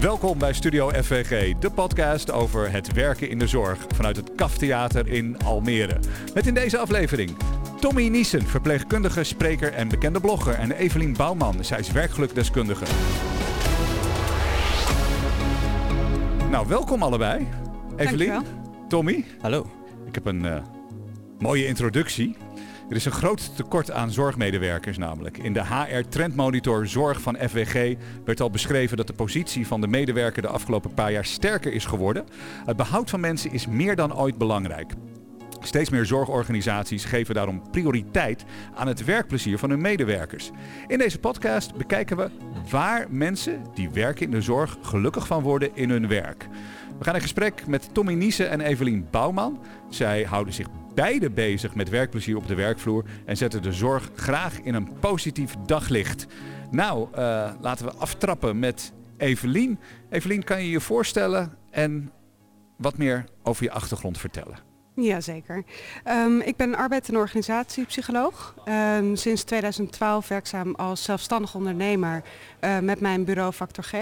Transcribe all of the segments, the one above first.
Welkom bij Studio FVG, de podcast over het werken in de zorg vanuit het Kaftheater in Almere. Met in deze aflevering Tommy Niesen, verpleegkundige, spreker en bekende blogger. En Evelien Bouwman, zij is werkgelukdeskundige. Nou, welkom allebei. Evelien, Dankjewel. Tommy. Hallo. Ik heb een eh, mooie introductie. Er is een groot tekort aan zorgmedewerkers namelijk. In de HR Trendmonitor Zorg van FWG werd al beschreven dat de positie van de medewerker de afgelopen paar jaar sterker is geworden. Het behoud van mensen is meer dan ooit belangrijk. Steeds meer zorgorganisaties geven daarom prioriteit aan het werkplezier van hun medewerkers. In deze podcast bekijken we waar mensen die werken in de zorg gelukkig van worden in hun werk. We gaan in gesprek met Tommy Niesen en Evelien Bouwman. Zij houden zich beide bezig met werkplezier op de werkvloer en zetten de zorg graag in een positief daglicht. Nou, eh, laten we aftrappen met Evelien. Evelien, kan je je voorstellen en wat meer over je achtergrond vertellen? Jazeker. Um, ik ben arbeid- en organisatiepsycholoog. Um, sinds 2012 werkzaam als zelfstandig ondernemer uh, met mijn bureau Factor G.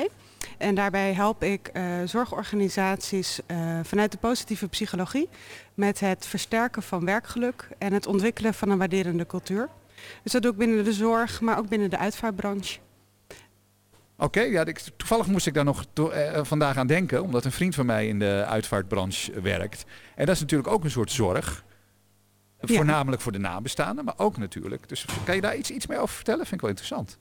En daarbij help ik uh, zorgorganisaties uh, vanuit de positieve psychologie met het versterken van werkgeluk en het ontwikkelen van een waarderende cultuur. Dus dat doe ik binnen de zorg, maar ook binnen de uitvaartbranche. Oké, okay, ja, toevallig moest ik daar nog to, uh, vandaag aan denken, omdat een vriend van mij in de uitvaartbranche werkt. En dat is natuurlijk ook een soort zorg. Ja. Voornamelijk voor de nabestaanden, maar ook natuurlijk. Dus kan je daar iets, iets meer over vertellen? Vind ik wel interessant.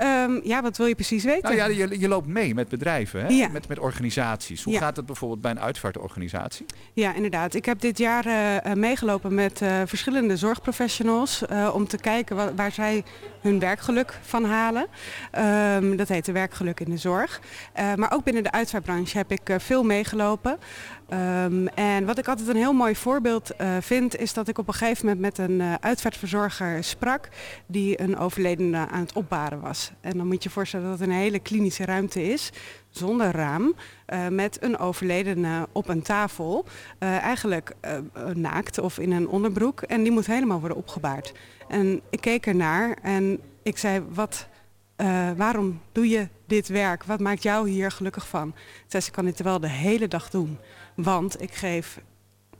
Um, ja, wat wil je precies weten? Nou ja, je, je loopt mee met bedrijven, hè? Ja. Met, met organisaties. Hoe ja. gaat het bijvoorbeeld bij een uitvaartorganisatie? Ja, inderdaad. Ik heb dit jaar uh, meegelopen met uh, verschillende zorgprofessionals uh, om te kijken waar, waar, zij hun werkgeluk van halen. Um, dat heet de werkgeluk in de zorg. maar ook binnen de uitvaartbranche heb ik veel meegelopen. Um, en wat ik altijd een heel mooi voorbeeld uh, vind, is dat ik op een gegeven moment met een uh, uitvaartverzorger sprak die een overledene aan het opbaren was. En dan moet je voorstellen dat het een hele klinische ruimte is, zonder raam, uh, met een overledene op een tafel, eigenlijk naakt of in een onderbroek. En die moet helemaal worden opgebaard. En ik keek ernaar en ik zei, wat... Waarom doe je dit werk? Wat maakt jou hier gelukkig van? Zei ze, kan dit wel de hele dag doen. Want ik geef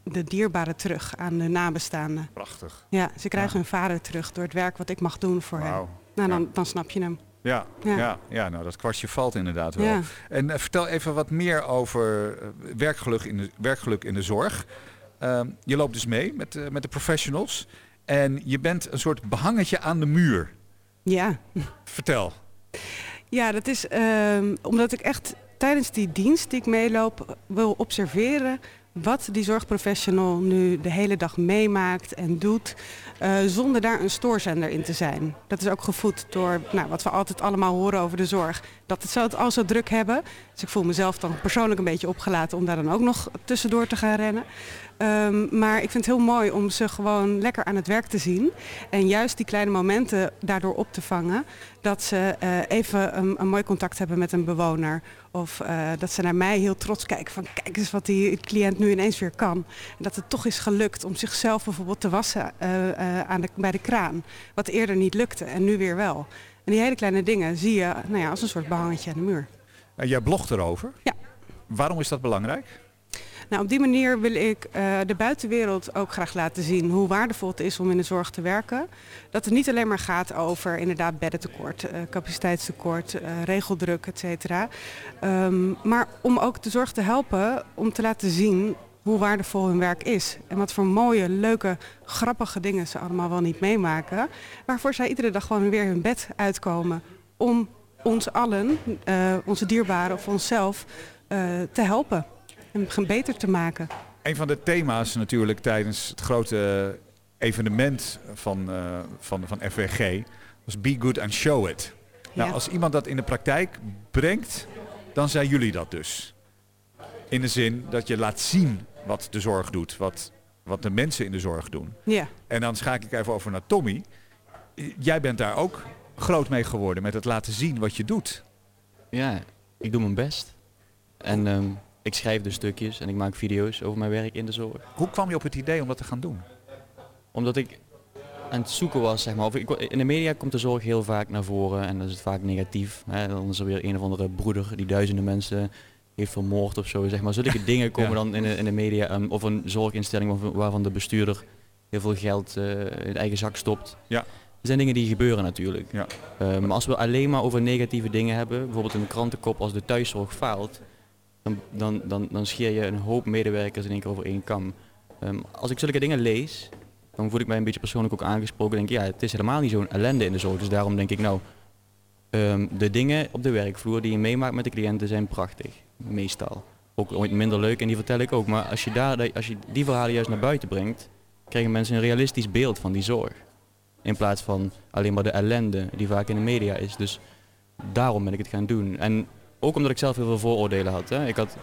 de dierbaren terug aan de nabestaanden. Prachtig. Ja, ze krijgen ja. hun vader terug door het werk wat ik mag doen voor wow. hen. Nou, dan, ja. dan snap je hem. Ja, ja. ja, ja nou dat kwartje valt inderdaad wel. En uh, vertel even wat meer over uh, werkgeluk, in de, werkgeluk in de zorg. Uh, je loopt dus mee met, uh, met de professionals. En je bent een soort behangetje aan de muur. Ja. Vertel. Ja, dat is ehm, omdat ik echt tijdens die dienst die ik meeloop wil observeren wat die zorgprofessional nu de hele dag meemaakt en doet, uh, zonder daar een stoorzender in te zijn. Dat is ook gevoed door nou, wat we altijd allemaal horen over de zorg. Dat het het al zo druk hebben. Dus ik voel mezelf dan persoonlijk een beetje opgelaten om daar dan ook nog tussendoor te gaan rennen. Um, maar ik vind het heel mooi om ze gewoon lekker aan het werk te zien. En juist die kleine momenten daardoor op te vangen. Dat ze uh, even een, een, mooi contact hebben met een bewoner. Of uh, dat ze naar mij heel trots kijken van kijk eens wat die cliënt nu ineens weer kan. En dat het toch is gelukt om zichzelf bijvoorbeeld te wassen uh, aan de, bij de kraan. Wat eerder niet lukte en nu weer wel. En die hele kleine dingen zie je nou ja, als een soort behangetje aan de muur. En jij blogt erover? Ja. Waarom is dat belangrijk? Nou, op die manier wil ik uh, de buitenwereld ook graag laten zien hoe waardevol het is om in de zorg te werken. Dat het niet alleen maar gaat over inderdaad beddentekort, uh, capaciteitstekort, uh, regeldruk, et cetera. Um, maar om ook de zorg te helpen om te laten zien hoe waardevol hun werk is. En wat voor mooie, leuke, grappige dingen ze allemaal wel niet meemaken. Waarvoor zij iedere dag gewoon weer hun bed uitkomen om ons allen, onze dierbaren of onszelf, te helpen en beter te maken. Een van de thema's natuurlijk tijdens het grote evenement van, uh, van, van FWG was Be Good and Show It. Nou, ja. als iemand dat in de praktijk brengt, dan zijn jullie dat dus. In de zin dat je laat zien wat de zorg doet, wat, wat de mensen in de zorg doen. Ja. En dan schakel ik even over naar Tommy. Jij bent daar ook groot mee geworden met het laten zien wat je doet. Ja, ik doe mijn best. En um, ik schrijf dus stukjes en ik maak video's over mijn werk in de zorg. Hoe kwam je op het idee om dat te gaan doen? Omdat ik aan het zoeken was, zeg maar. Of ik, in de media komt de zorg heel vaak naar voren en dan is het vaak negatief. Hè. Dan is er weer een of andere broeder die duizenden mensen heeft vermoord of zo. Zeg maar. Zulke dingen komen Ja. dan in de, in de media. ehm, of een zorginstelling waarvan- de bestuurder heel veel geld eh, in eigen zak stopt. Ja. Er zijn dingen die gebeuren natuurlijk. Ja. Maar als we alleen maar over negatieve dingen hebben, bijvoorbeeld een krantenkop als de thuiszorg faalt, dan, dan, dan, scheer je een hoop medewerkers in één keer over één kam. Ehm, als ik zulke dingen lees, dan voel ik mij een beetje persoonlijk ook aangesproken. Denk ik, ja, het is helemaal niet zo'n ellende in de zorg. Dus daarom denk ik, nou, ehm, de dingen op de werkvloer die je meemaakt met de cliënten zijn prachtig. Meestal. Ook ooit minder leuk en die vertel ik ook. Maar als je, daar, als je die verhalen juist naar buiten brengt, krijgen mensen een realistisch beeld van die zorg. In plaats van alleen maar de ellende die vaak in de media is. Dus daarom ben ik het gaan doen. En ook omdat ik zelf heel veel vooroordelen had. Hè. Ik, had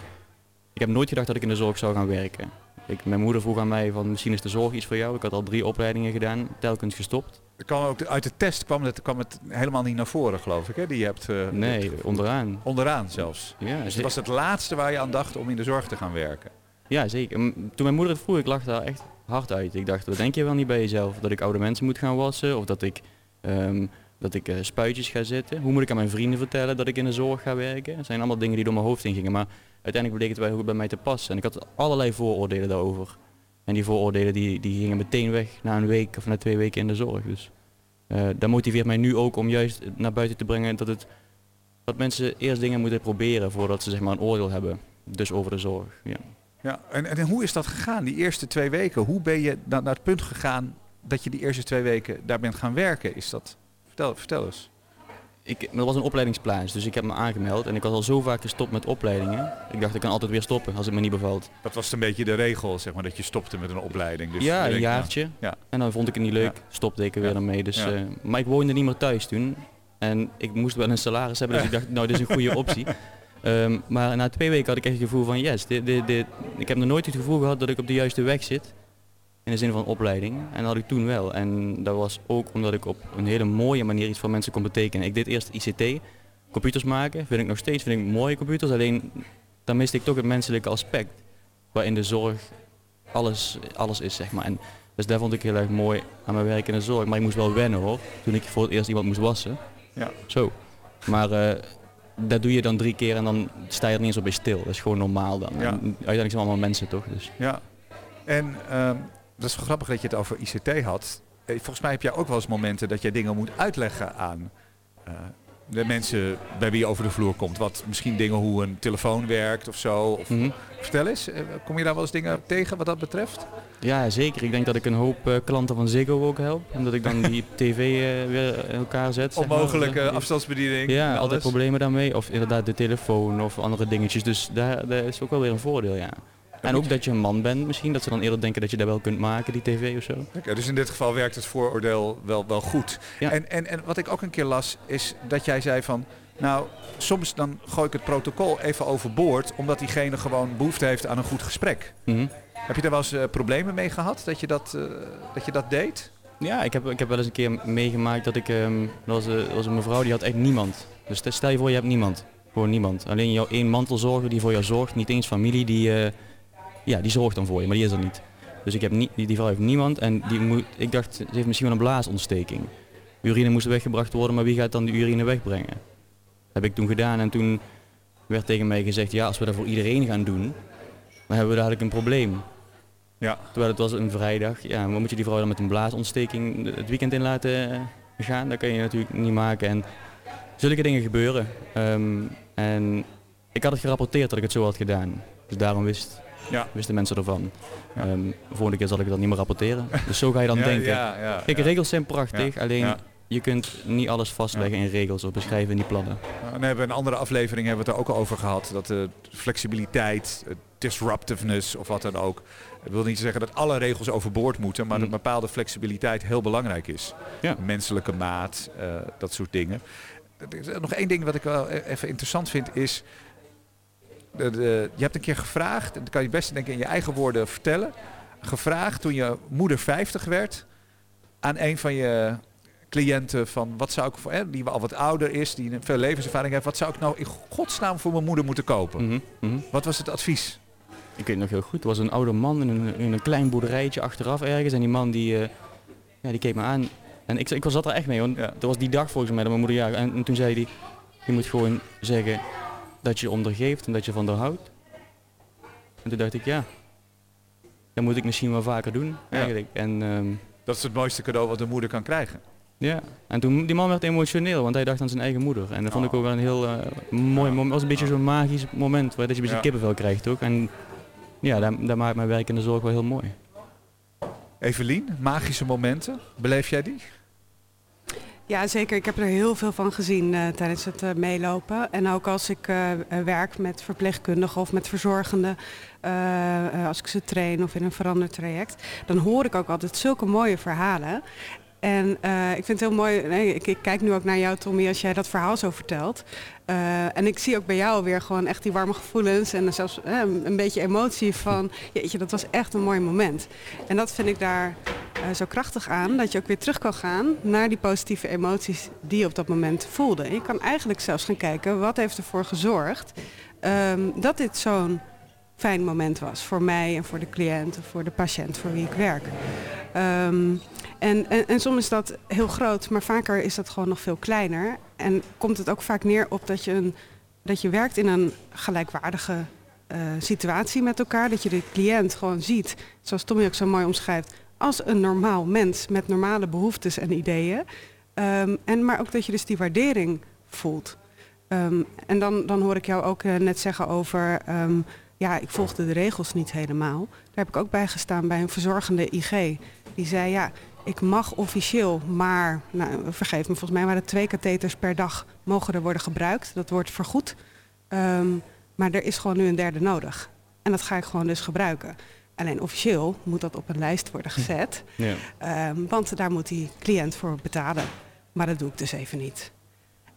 ik heb nooit gedacht dat ik in de zorg zou gaan werken. Ik, mijn moeder vroeg aan mij van misschien is de zorg iets voor jou. Ik had al drie opleidingen gedaan, telkens gestopt. Er kwam ook uit de test kwam het, kwam het helemaal niet naar voren, geloof ik. Hè? Die je hebt eh, Nee, onderaan. onderaan zelfs. Ja, Dus het was het laatste waar je aan dacht om in de zorg te gaan werken. ja, zeker. Toen mijn moeder het vroeg, ik lag daar echt hard uit. Ik dacht, wat denk je wel niet bij jezelf? Dat ik oude mensen moet gaan wassen of dat ik, ehm, dat ik eh, spuitjes ga zetten. Hoe moet ik aan mijn vrienden vertellen dat ik in de zorg ga werken? Het zijn allemaal dingen die door mijn hoofd ingingen. Maar uiteindelijk bleek het wel goed bij mij te passen. En ik had allerlei vooroordelen daarover. En die vooroordelen die, die gingen meteen weg na een week of na twee weken in de zorg. Dus eh dat motiveert mij nu ook om juist naar buiten te brengen dat, het, dat mensen eerst dingen moeten proberen voordat ze zeg maar, een oordeel hebben. Dus over de zorg. Ja. Ja, en, en hoe is dat gegaan, die eerste twee weken? Hoe ben je na- naar het punt gegaan dat je die eerste twee weken daar bent gaan werken? Is dat... Vertel, vertel eens. Ik, dat was een opleidingsplaats, dus ik heb me aangemeld en ik was al zo vaak gestopt met opleidingen. Ik dacht ik kan altijd weer stoppen als het me niet bevalt. Dat was een beetje de regel, zeg maar, dat je stopte met een opleiding. Dus ja, een nou, jaartje. ja. En dan vond ik het niet leuk, Ja. stopte ik er weer Ja. aan mee. Dus, Ja. eh, maar ik woonde niet meer thuis toen en ik moest wel een salaris hebben, dus ik dacht nou dit is een goede optie. Ehm, maar na twee weken had ik echt het gevoel van yes, dit, dit, dit, ik heb nog nooit het gevoel gehad dat ik op de juiste weg zit. In de zin van opleiding. En dat had ik toen wel. En dat was ook omdat ik op een hele mooie manier iets voor mensen kon betekenen. Ik deed eerst ICT, computers maken. Vind ik nog steeds vind ik mooie computers. Alleen dan miste ik toch het menselijke aspect. Waarin de zorg alles, alles is, zeg maar. En dus daar vond ik heel erg mooi aan mijn werk in de zorg. Maar ik moest wel wennen hoor. Toen ik voor het eerst iemand moest wassen. Ja. Zo. Maar eh, dat doe je dan drie keer en dan sta je er niet eens op bij stil. Dat is gewoon normaal dan. Ja. En uiteindelijk zijn we allemaal mensen toch? Dus. Ja. En ehm, dat is wel grappig dat je het over ICT had. Eh, Volgens mij heb jij ook wel eens momenten dat jij dingen moet uitleggen aan eh, de mensen bij wie je over de vloer komt. Wat misschien dingen hoe een telefoon werkt of zo. Of, Mhm. Vertel eens, eh, kom je daar wel eens dingen tegen wat dat betreft? Ja, zeker. Ik denk dat ik een hoop klanten van Ziggo ook help. Omdat ik dan die tv eh, weer in elkaar zet. zeg maar. Onmogelijke Die- afstandsbediening. en Ja, alles. altijd problemen daarmee. Of inderdaad de telefoon of andere dingetjes. Dus daar, daar is ook wel weer een voordeel, ja. En ook dat je een man bent misschien. Dat ze dan eerder denken dat je dat wel kunt maken, die tv of zo. Oké, dus in dit geval werkt het vooroordeel wel, wel goed. Ja. En, en, en wat ik ook een keer las, is dat jij zei van... Nou, soms dan gooi ik het protocol even overboord... omdat diegene gewoon behoefte heeft aan een goed gesprek. Mhm. Heb je daar wel eens eh, problemen mee gehad, dat je dat, eh, dat, je dat deed? Ja, ik heb, ik heb wel eens een keer meegemaakt dat ik... ehm, er, was, een- er was een mevrouw die had echt niemand. Dus stel je voor je hebt niemand. Gewoon niemand. Alleen jouw één mantelzorger die voor jou zorgt. Niet eens familie die... ja, die zorgt dan voor je, maar die is er niet. Dus ik heb niet, die, die vrouw heeft niemand en die moet, ik dacht, ze heeft misschien wel een blaasontsteking. Urine moest weggebracht worden, maar wie gaat dan de urine wegbrengen? Dat heb ik toen gedaan en toen werd tegen mij gezegd, ja, als we dat voor iedereen gaan doen, dan hebben we dadelijk een probleem. Ja. Terwijl het was een vrijdag, ja, maar moet je die vrouw dan met een blaasontsteking het weekend in laten eh, gaan? Dat kan je natuurlijk niet maken. En zulke dingen gebeuren. Ehm, en ik had het gerapporteerd dat ik het zo had gedaan. Dus daarom wist, Ja. wisten mensen ervan. Ja. Ehm, de volgende keer zal ik dan niet meer rapporteren. Dus zo ga je dan ja, denken. Ja, Kijk, regels zijn prachtig, alleen je kunt niet alles vastleggen in regels of beschrijven in die plannen. Nou, En hebben we een andere aflevering hebben we het er ook al over gehad. Dat de flexibiliteit, eh, disruptiveness of wat dan ook. Ik wil niet zeggen dat alle regels overboord moeten, maar Mm. dat bepaalde flexibiliteit heel belangrijk is. Ja. Menselijke maat, eh, dat soort dingen. Nog één ding wat ik wel e- even interessant vind is. De, de- je hebt een keer gevraagd, en dat kan je best denk ik in je eigen woorden vertellen. Gevraagd toen je moeder 50 werd aan een van je cliënten van wat zou ik voor, hè, die al wat ouder is, die veel levenservaring heeft, wat zou ik nou in godsnaam voor mijn moeder moeten kopen? Mhm, mhm. Wat was het advies? Ik weet het nog heel goed. Er was een oude man in een, in een klein boerderijtje achteraf ergens. En die man die, eh, ja, die keek me aan. En ik, ik was zat er echt mee, want Ja. dat was die dag volgens mij dat mijn moeder. En, en toen zei hij, je moet gewoon zeggen dat je ondergeeft en dat je van haar houdt. En toen dacht ik, ja, dat moet ik misschien wel vaker doen eigenlijk. En ehm, Dat is het mooiste cadeau wat een moeder kan krijgen. ja, en toen, die man werd emotioneel, want hij dacht aan zijn eigen moeder. En dat vond ik Oh. ook wel een heel eh, mooi moment. Het was een beetje zo'n magisch moment, waar dat je een beetje Ja. kippenvel krijgt ook. En ja, dat, dat maakt mijn werk in de zorg wel heel mooi. Evelien, magische momenten, beleef jij die? Ja, zeker. Ik heb er heel veel van gezien eh, tijdens het eh, meelopen. En ook als ik eh, werk met verpleegkundigen of met verzorgenden, als ik ze train of in een verandertraject, dan hoor ik ook altijd zulke mooie verhalen. En eh, ik vind het heel mooi, ik, kijk nu ook naar jou Tommy als jij dat verhaal zo vertelt. Eh, en ik zie ook bij jou weer gewoon echt die warme gevoelens en zelfs eh, een beetje emotie van, jeetje, dat was echt een mooi moment. En dat vind ik daar zo krachtig aan, dat je ook weer terug kan gaan naar die positieve emoties die je op dat moment voelde. En je kan eigenlijk zelfs gaan kijken, wat heeft ervoor gezorgd ehm, dat dit zo'n fijn moment was voor mij en voor de cliënt of voor de patiënt voor wie ik werk. Ehm, en, en, en soms is dat heel groot, maar vaker is dat gewoon nog veel kleiner. En komt het ook vaak neer op dat je, een, dat je werkt in een gelijkwaardige eh, situatie met elkaar. Dat je de cliënt gewoon ziet, zoals Tommy ook zo mooi omschrijft, als een normaal mens met normale behoeftes en ideeën. Ehm, en, maar ook dat je dus die waardering voelt. Ehm, en dan, dan hoor ik jou ook eh, net zeggen over, ehm, ja, ik volgde de regels niet helemaal. Daar heb ik ook bij gestaan bij een verzorgende IG. Die zei, ja, ik mag officieel, maar, nou, vergeef me, volgens mij waren het twee katheters per dag mogen er worden gebruikt. Dat wordt vergoed. Ehm, maar er is gewoon nu een derde nodig. En dat ga ik gewoon dus gebruiken. Alleen officieel moet dat op een lijst worden gezet. Ja. Ehm, want daar moet die cliënt voor betalen. Maar dat doe ik dus even niet.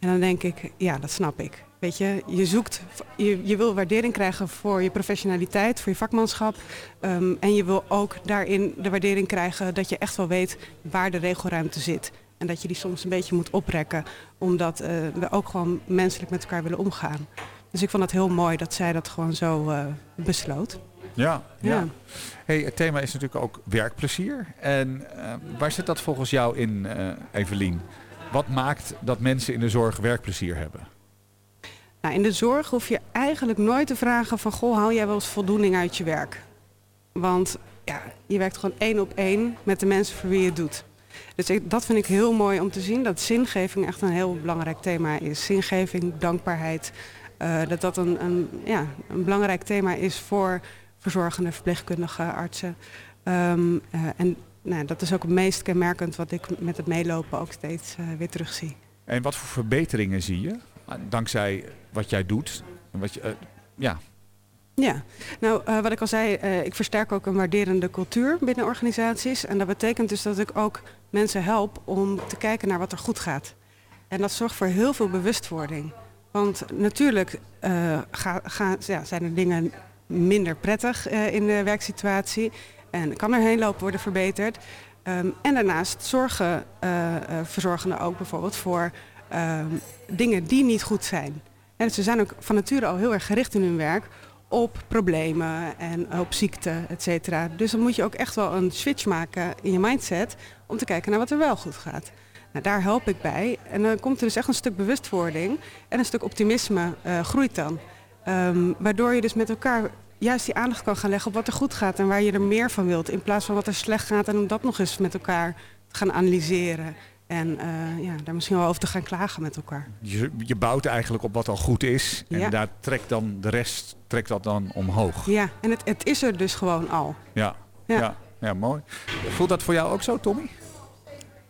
En dan denk ik, ja, dat snap ik. Weet je, je zoekt, je, je wil waardering krijgen voor je professionaliteit, voor je vakmanschap. Ehm, en je wil ook daarin de waardering krijgen dat je echt wel weet waar de regelruimte zit. En dat je die soms een beetje moet oprekken, omdat eh, we ook gewoon menselijk met elkaar willen omgaan. Dus ik vond het heel mooi dat zij dat gewoon zo eh, besloot. Ja, ja. Ja. Hey, het thema is natuurlijk ook werkplezier. En eh, waar zit dat volgens jou in, eh, Evelien? Wat maakt dat mensen in de zorg werkplezier hebben? Nou, in de zorg hoef je eigenlijk nooit te vragen van... goh, haal jij wel eens voldoening uit je werk? Want ja, je werkt gewoon één op één met de mensen voor wie je het doet. Dus dat vind ik heel mooi om te zien, dat zingeving echt een heel belangrijk thema is. Zingeving, dankbaarheid, eh, dat dat een, een, ja, een belangrijk thema is voor verzorgende, verpleegkundige artsen. Ehm, eh, en nou, dat is ook het meest kenmerkend wat ik met het meelopen ook steeds eh, weer terugzie. En wat voor verbeteringen zie je? Ah, Dankzij wat jij doet. Wat je, eh, ja, Ja, nou eh, wat ik al zei, ik versterk ook een waarderende cultuur binnen organisaties. En dat betekent dus dat ik ook mensen help om te kijken naar wat er goed gaat. En dat zorgt voor heel veel bewustwording. Want natuurlijk ga, ga, ja, zijn er dingen minder prettig in de werksituatie. En kan er heen lopen worden verbeterd. Ehm, en daarnaast zorgen eh, eh, verzorgenden ook bijvoorbeeld voor ehm, dingen die niet goed zijn. En ze zijn ook van nature al heel erg gericht in hun werk op problemen en op ziekte, et cetera. Dus dan moet je ook echt wel een switch maken in je mindset om te kijken naar wat er wel goed gaat. Nou, daar help ik bij. En dan komt er dus echt een stuk bewustwording en een stuk optimisme eh, groeit dan. Ehm, waardoor je dus met elkaar juist die aandacht kan gaan leggen op wat er goed gaat en waar je er meer van wilt. In plaats van wat er slecht gaat en om dat nog eens met elkaar te gaan analyseren. En eh, ja, daar misschien wel over te gaan klagen met elkaar. je, je bouwt eigenlijk op wat al goed is. En Ja. daar trekt dan de rest trekt dat dan omhoog. Ja, en het, het is er dus gewoon al. Ja, ja. Ja. ja, mooi. Voelt dat voor jou ook zo, Tommy?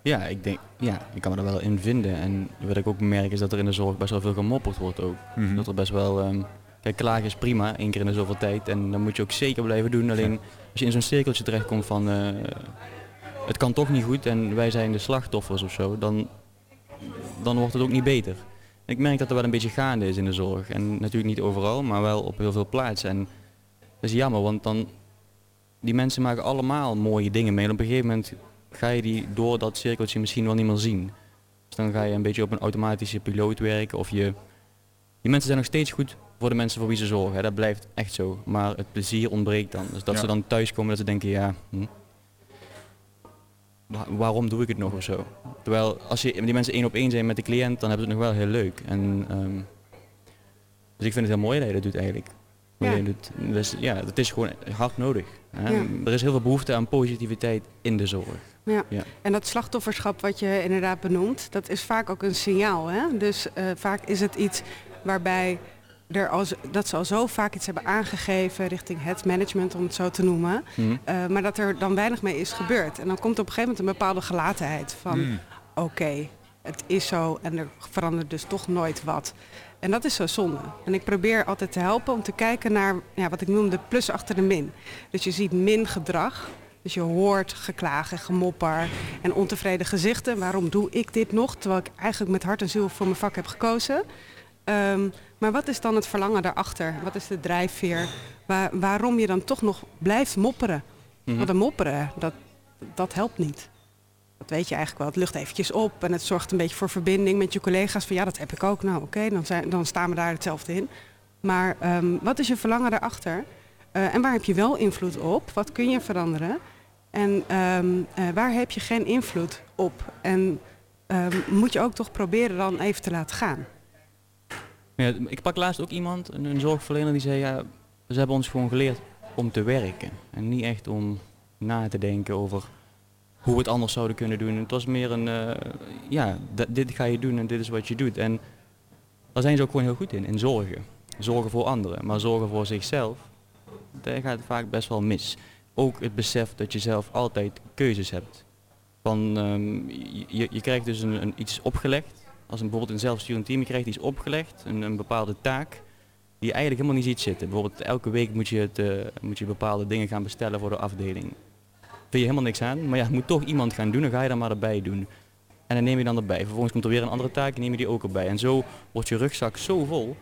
Ja, ik denk, ja, ik kan me er wel in vinden. En wat ik ook merk is dat er in de zorg best wel veel gemopperd wordt ook. Mhm. Dat er best wel, ehm, kijk klagen is prima, één keer in de zoveel tijd. En dan moet je ook zeker blijven doen. Alleen als je in zo'n cirkeltje terechtkomt van, eh, het kan toch niet goed en wij zijn de slachtoffers of zo, dan, dan wordt het ook niet beter. Ik merk dat er wel een beetje gaande is in de zorg. En natuurlijk niet overal, maar wel op heel veel plaatsen. En dat is jammer, want dan, die mensen maken allemaal mooie dingen mee. En op een gegeven moment ga je die door dat cirkeltje misschien wel niet meer zien. Dus dan ga je een beetje op een automatische piloot werken. Of je, die mensen zijn nog steeds goed voor de mensen voor wie ze zorgen. Hè. Dat blijft echt zo. Maar het plezier ontbreekt dan. Dus dat Ja. ze dan thuiskomen dat ze denken, ja, hm, waarom doe ik het nog of zo. Terwijl als je, die mensen één op één zijn met de cliënt, dan hebben ze het nog wel heel leuk. En, ehm, dus ik vind het heel mooi dat je dat doet eigenlijk. Ja. Doet. Dus ja, dat is gewoon hard nodig. Hè? Er is heel veel behoefte aan positiviteit in de zorg. Ja. ja. En dat slachtofferschap wat je inderdaad benoemt, dat is vaak ook een signaal. Hè? Dus uh, vaak is het iets waarbij er dat ze al zo vaak iets hebben aangegeven richting het management, om het zo te noemen. Mm. Uh, maar dat er dan weinig mee is gebeurd. En dan komt op een gegeven moment een bepaalde gelatenheid van mm. oké, het is zo en er verandert dus toch nooit wat. En dat is zo zonde. En ik probeer altijd te helpen om te kijken naar ja, wat ik noem de plus achter de min. Dus je ziet min gedrag. Dus je hoort geklagen, gemopper en ontevreden gezichten. Waarom doe ik dit nog? Terwijl ik eigenlijk met hart en ziel voor mijn vak heb gekozen. Um, maar wat is dan het verlangen daarachter? Wat is de drijfveer? Waar, waarom je dan toch nog blijft mopperen? Mm Want een mopperen, dat, dat helpt niet. Dat weet je eigenlijk wel. Het lucht eventjes op en het zorgt een beetje voor verbinding met je collega's. Van ja, dat heb ik ook. Nou oké, dan, dan staan we daar hetzelfde in. Maar um, wat is je verlangen daarachter? Uh, en waar heb je wel invloed op? Wat kun je veranderen? En um, uh, waar heb je geen invloed op? En um, moet je ook toch proberen dan even te laten gaan. Ja, ik pak laatst ook iemand, een, zorgverlener, die zei ja, ze hebben ons gewoon geleerd om te werken. En niet echt om na te denken over hoe we het anders zouden kunnen doen. Het was meer een, uh, ja, dit ga je doen en dit is wat je doet. En daar zijn ze ook gewoon heel goed in, in zorgen. Zorgen voor anderen, maar zorgen voor zichzelf, daar gaat het vaak best wel mis. Ook het besef dat je zelf altijd keuzes hebt. Van, um, je, je krijgt dus een, een, iets opgelegd als een, bijvoorbeeld een zelfsturend team krijgt, die is opgelegd, een, bepaalde taak, die eigenlijk helemaal niet ziet zitten. Bijvoorbeeld elke week moet je, het, uh, moet je bepaalde dingen gaan bestellen voor de afdeling. Vind je helemaal niks aan, maar ja, moet toch iemand gaan doen, dan ga je dat maar erbij doen. En dan neem je dan erbij. Vervolgens komt er weer een andere taak en neem je die ook erbij. En zo wordt je rugzak zo vol,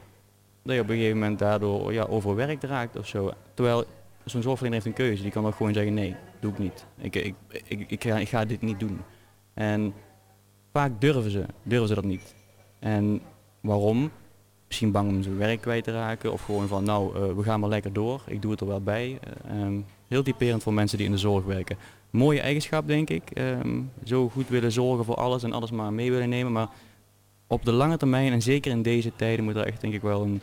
dat je op een gegeven moment daardoor ja, overwerkt raakt of zo. Terwijl zo'n zorgverlener heeft een keuze, die kan ook gewoon zeggen nee, doe ik niet. Ik, ik, ik, ik, ga, ik ga dit niet doen. En Vaak durven ze, durven ze dat niet. En waarom? Misschien bang om zijn werk kwijt te raken of gewoon van nou, uh, we gaan maar lekker door, ik doe het er wel bij. Um, heel typerend voor mensen die in de zorg werken. Mooie eigenschap denk ik, um, zo goed willen zorgen voor alles en alles maar mee willen nemen. Maar op de lange termijn en zeker in deze tijden moet er echt denk ik wel een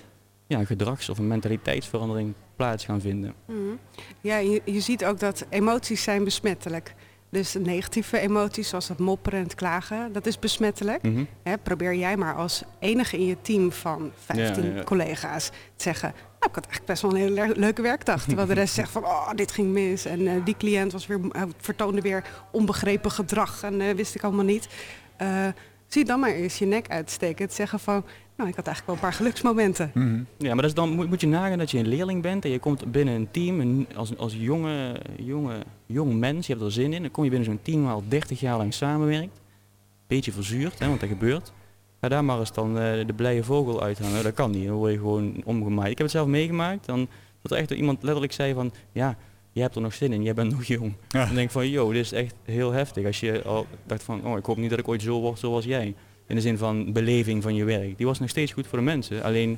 ja, gedrags- of een mentaliteitsverandering plaats gaan vinden. Mm Ja, je ziet ook dat emoties zijn besmettelijk. Dus negatieve emoties zoals het mopperen en het klagen, dat is besmettelijk. Mm probeer jij maar als enige in je team van 15 collega's te zeggen... Nou, ik had eigenlijk best wel een hele leuke werkdag. Terwijl de rest zegt van, oh, dit ging mis. En uh, die cliënt was weer, uh, vertoonde weer onbegrepen gedrag en uh, wist ik allemaal niet. Zie dan maar eens je nek uitsteken. te zeggen van, nou, ik had eigenlijk wel een paar geluksmomenten. Mhm. Ja, maar dat is dan moet, moet, je nagaan dat je een leerling bent en je komt binnen een team als, als jonge, jonge, jong mens, je hebt er zin in. Dan kom je binnen zo'n team waar al 30 jaar lang samenwerkt. Beetje verzuurd, hè, want dat gebeurt. Ga daar maar eens dan uh, de blije vogel uithangen. Dat kan niet, dan word je gewoon omgemaaid. Ik heb het zelf meegemaakt. Dan, dat er echt iemand letterlijk zei van, ja, je hebt er nog zin in, jij bent nog jong. Dan denk ik van, yo, dit is echt heel heftig. Als je al dacht van, oh, ik hoop niet dat ik ooit zo word zoals jij in de zin van beleving van je werk. Die was nog steeds goed voor de mensen, alleen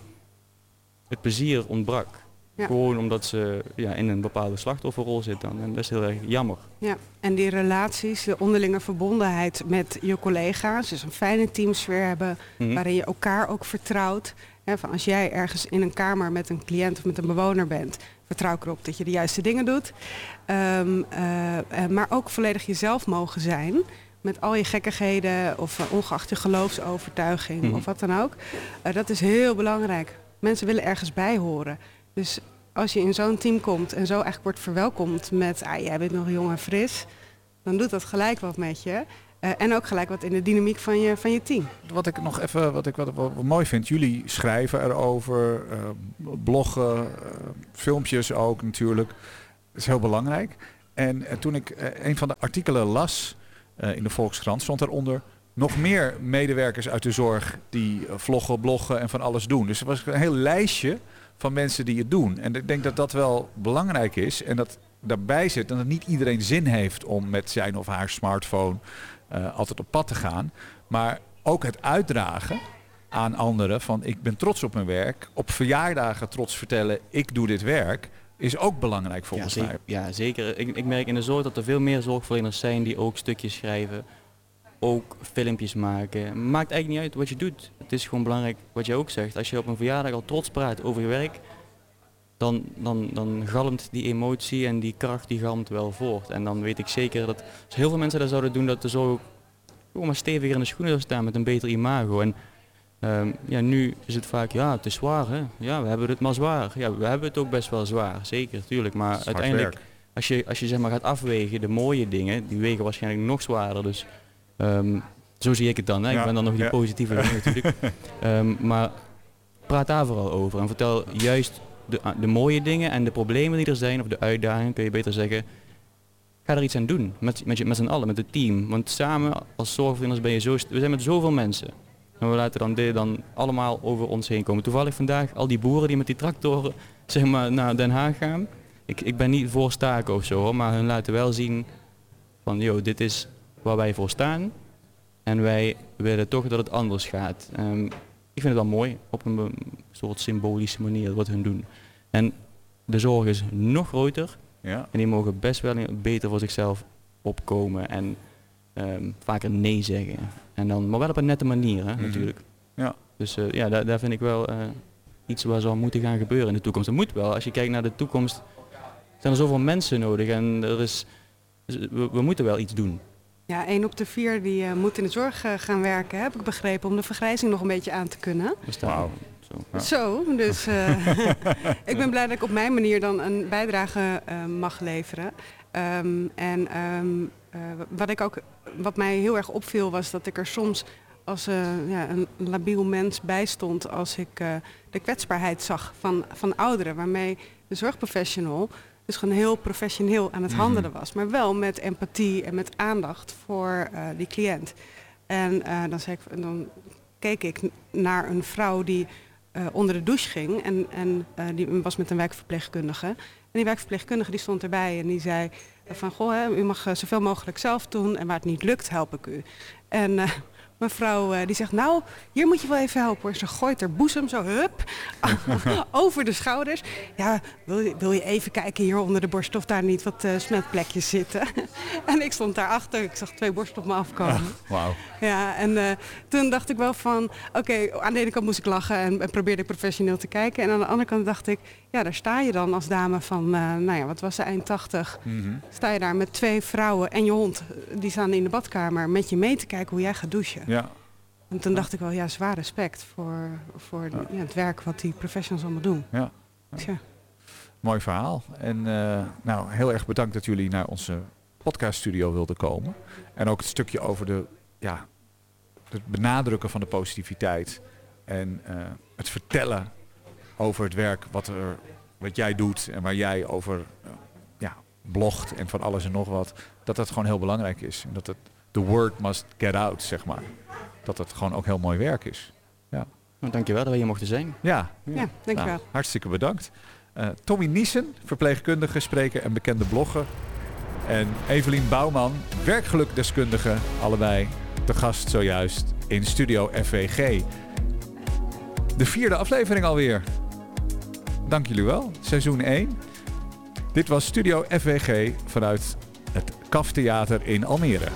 het plezier ontbrak. Gewoon omdat ze ja, in een bepaalde slachtofferrol zitten. En dat is heel erg jammer. Ja, en die relaties, de onderlinge verbondenheid met je collega's. Dus een fijne teamsfeer hebben mhm. waarin je elkaar ook vertrouwt. van als jij ergens in een kamer met een cliënt of met een bewoner bent, vertrouw ik erop dat je de juiste dingen doet. Um, uh, maar ook volledig jezelf mogen zijn met al je gekkigheden of uh, ongeacht je geloofsovertuiging mhm. of wat dan ook. Uh, dat is heel belangrijk. Mensen willen ergens bij horen. Dus als je in zo'n team komt en zo eigenlijk wordt verwelkomd met ah, jij bent nog jong en fris, dan doet dat gelijk wat met je. Uh, en ook gelijk wat in de dynamiek van je, van je team. Wat ik nog even wat ik wat, wat, wat mooi vind, jullie schrijven erover, bloggen, filmpjes ook natuurlijk. Dat is heel belangrijk. En toen ik een van de artikelen las, in de Volkskrant stond daaronder nog meer medewerkers uit de zorg die eh, vloggen, bloggen en van alles doen. Dus er was een heel lijstje van mensen die het doen. En ik denk dat dat wel belangrijk is. En dat daarbij zit dat niet iedereen zin heeft om met zijn of haar smartphone uh, altijd op pad te gaan. Maar ook het uitdragen aan anderen van ik ben trots op mijn werk. Op verjaardagen trots vertellen ik doe dit werk. is ook belangrijk Ja, volgens zeker. mij. Ja, zeker. Ik, ik merk in de zorg dat er veel meer zorgverleners zijn die ook stukjes schrijven. Ook filmpjes maken. Maakt eigenlijk niet uit wat je doet. Het is gewoon belangrijk wat je ook zegt. Als je op een verjaardag al trots praat over je werk, dan, dan, dan galmt die emotie en die kracht die galmt wel voort. En dan weet ik zeker dat als heel veel mensen dat zouden doen, dat de zorg ook gewoon maar steviger in de schoenen zou staan met een beter imago. En ehm, ja, nu is het vaak, ja, het is zwaar hè. Ja, we hebben het maar zwaar. Ja, we hebben het ook best wel zwaar, zeker, tuurlijk. Maar uiteindelijk, werk. als je, als je zeg maar gaat afwegen, de mooie dingen, die wegen waarschijnlijk nog zwaarder. Dus ehm, zo zie ik het dan. Hè. Ja, Ik ben dan nog die ja. positieve dingen natuurlijk. Ehm, maar praat daar vooral over en vertel juist de, de mooie dingen en de problemen die er zijn, of de uitdagingen kun je beter zeggen. Ga er iets aan doen, met, met, met z'n allen, met het team. Want samen als zorgverleners ben je zo... We zijn met zoveel mensen. En we laten dan dit dan allemaal over ons heen komen. Toevallig vandaag al die boeren die met die tractoren zeg maar, naar Den Haag gaan. Ik, ik ben niet voor staken of zo, maar hun laten wel zien van, joh, dit is waar wij voor staan. En wij willen toch dat het anders gaat. Ehm, ik vind het wel mooi, op een be- soort symbolische manier, wat hun doen. En de zorg is nog groter Ja. en die mogen best wel beter voor zichzelf opkomen en ehm, vaker nee zeggen. En dan, maar wel op een nette manier, hè, Mhm. natuurlijk. Ja. Dus eh, ja, daar, daar vind ik wel eh, iets wat zal moeten gaan gebeuren in de toekomst. Dat moet wel. Als je kijkt naar de toekomst, zijn er zoveel mensen nodig en er is, we, we moeten wel iets doen. Ja, één op de vier die eh, moet in de zorg eh, gaan werken, heb ik begrepen, om de vergrijzing nog een beetje aan te kunnen. Wauw. zo. Ja. Zo, dus eh, ik ben blij dat ik op mijn manier dan een bijdrage eh, mag leveren. Ehm, en ehm, eh, wat, ik ook, wat mij heel erg opviel was dat ik er soms als eh, ja, een labiel mens bij stond als ik eh, de kwetsbaarheid zag van, van ouderen. Waarmee de zorgprofessional dus gewoon heel professioneel aan het Mhm. handelen was. Maar wel met empathie en met aandacht voor eh, die cliënt. En eh, dan, zei ik, dan keek ik naar een vrouw die eh, onder de douche ging. En, en die was met een wijkverpleegkundige. En die wijkverpleegkundige die stond erbij en die zei van... Goh, hè, u mag zoveel mogelijk zelf doen en waar het niet lukt, help ik u. En mevrouw eh, die zegt, nou, hier moet je wel even helpen hoor. Ze gooit haar boezem zo, hup, over de schouders. Ja, wil je, wil je even kijken hier onder de borst of daar niet wat eh, smetplekjes zitten? en ik stond daarachter, ik zag twee borsten op me afkomen. Wauw. Ja, en eh, toen dacht ik wel van, oké, aan de ene kant moest ik lachen en, en probeerde ik professioneel te kijken. En aan de andere kant dacht ik, ja, daar sta je dan als dame van, nou ja, wat was ze, eind 80. Mhm. Sta je daar met twee vrouwen en je hond, die staan in de badkamer met je mee te kijken hoe jij gaat douchen. Ja. En toen dacht ik wel, ja, zwaar respect voor, voor ja, het werk wat die professionals allemaal doen. Ja. Tja. Mooi verhaal. En eh, nou, heel erg bedankt dat jullie naar onze podcaststudio wilden komen. En ook het stukje over de, ja, het benadrukken van de positiviteit. En eh, het vertellen over het werk wat, er, wat jij doet en waar jij over ja, blogt en van alles en nog wat. Dat dat gewoon heel belangrijk is. En dat het, the word must get out, zeg maar. Dat het gewoon ook heel mooi werk is. Nou, dankjewel dat we hier mochten zijn. Ja, Ja, dankjewel. nou, hartstikke bedankt. Eh, Tommy Niesen, verpleegkundige, spreker en bekende blogger. En Evelien Bouwman, werkgelukdeskundige. Allebei te gast zojuist in Studio FVG. De vierde aflevering alweer. Dank jullie wel. Seizoen 1. Dit was Studio FVG vanuit het KAF Theater in Almere.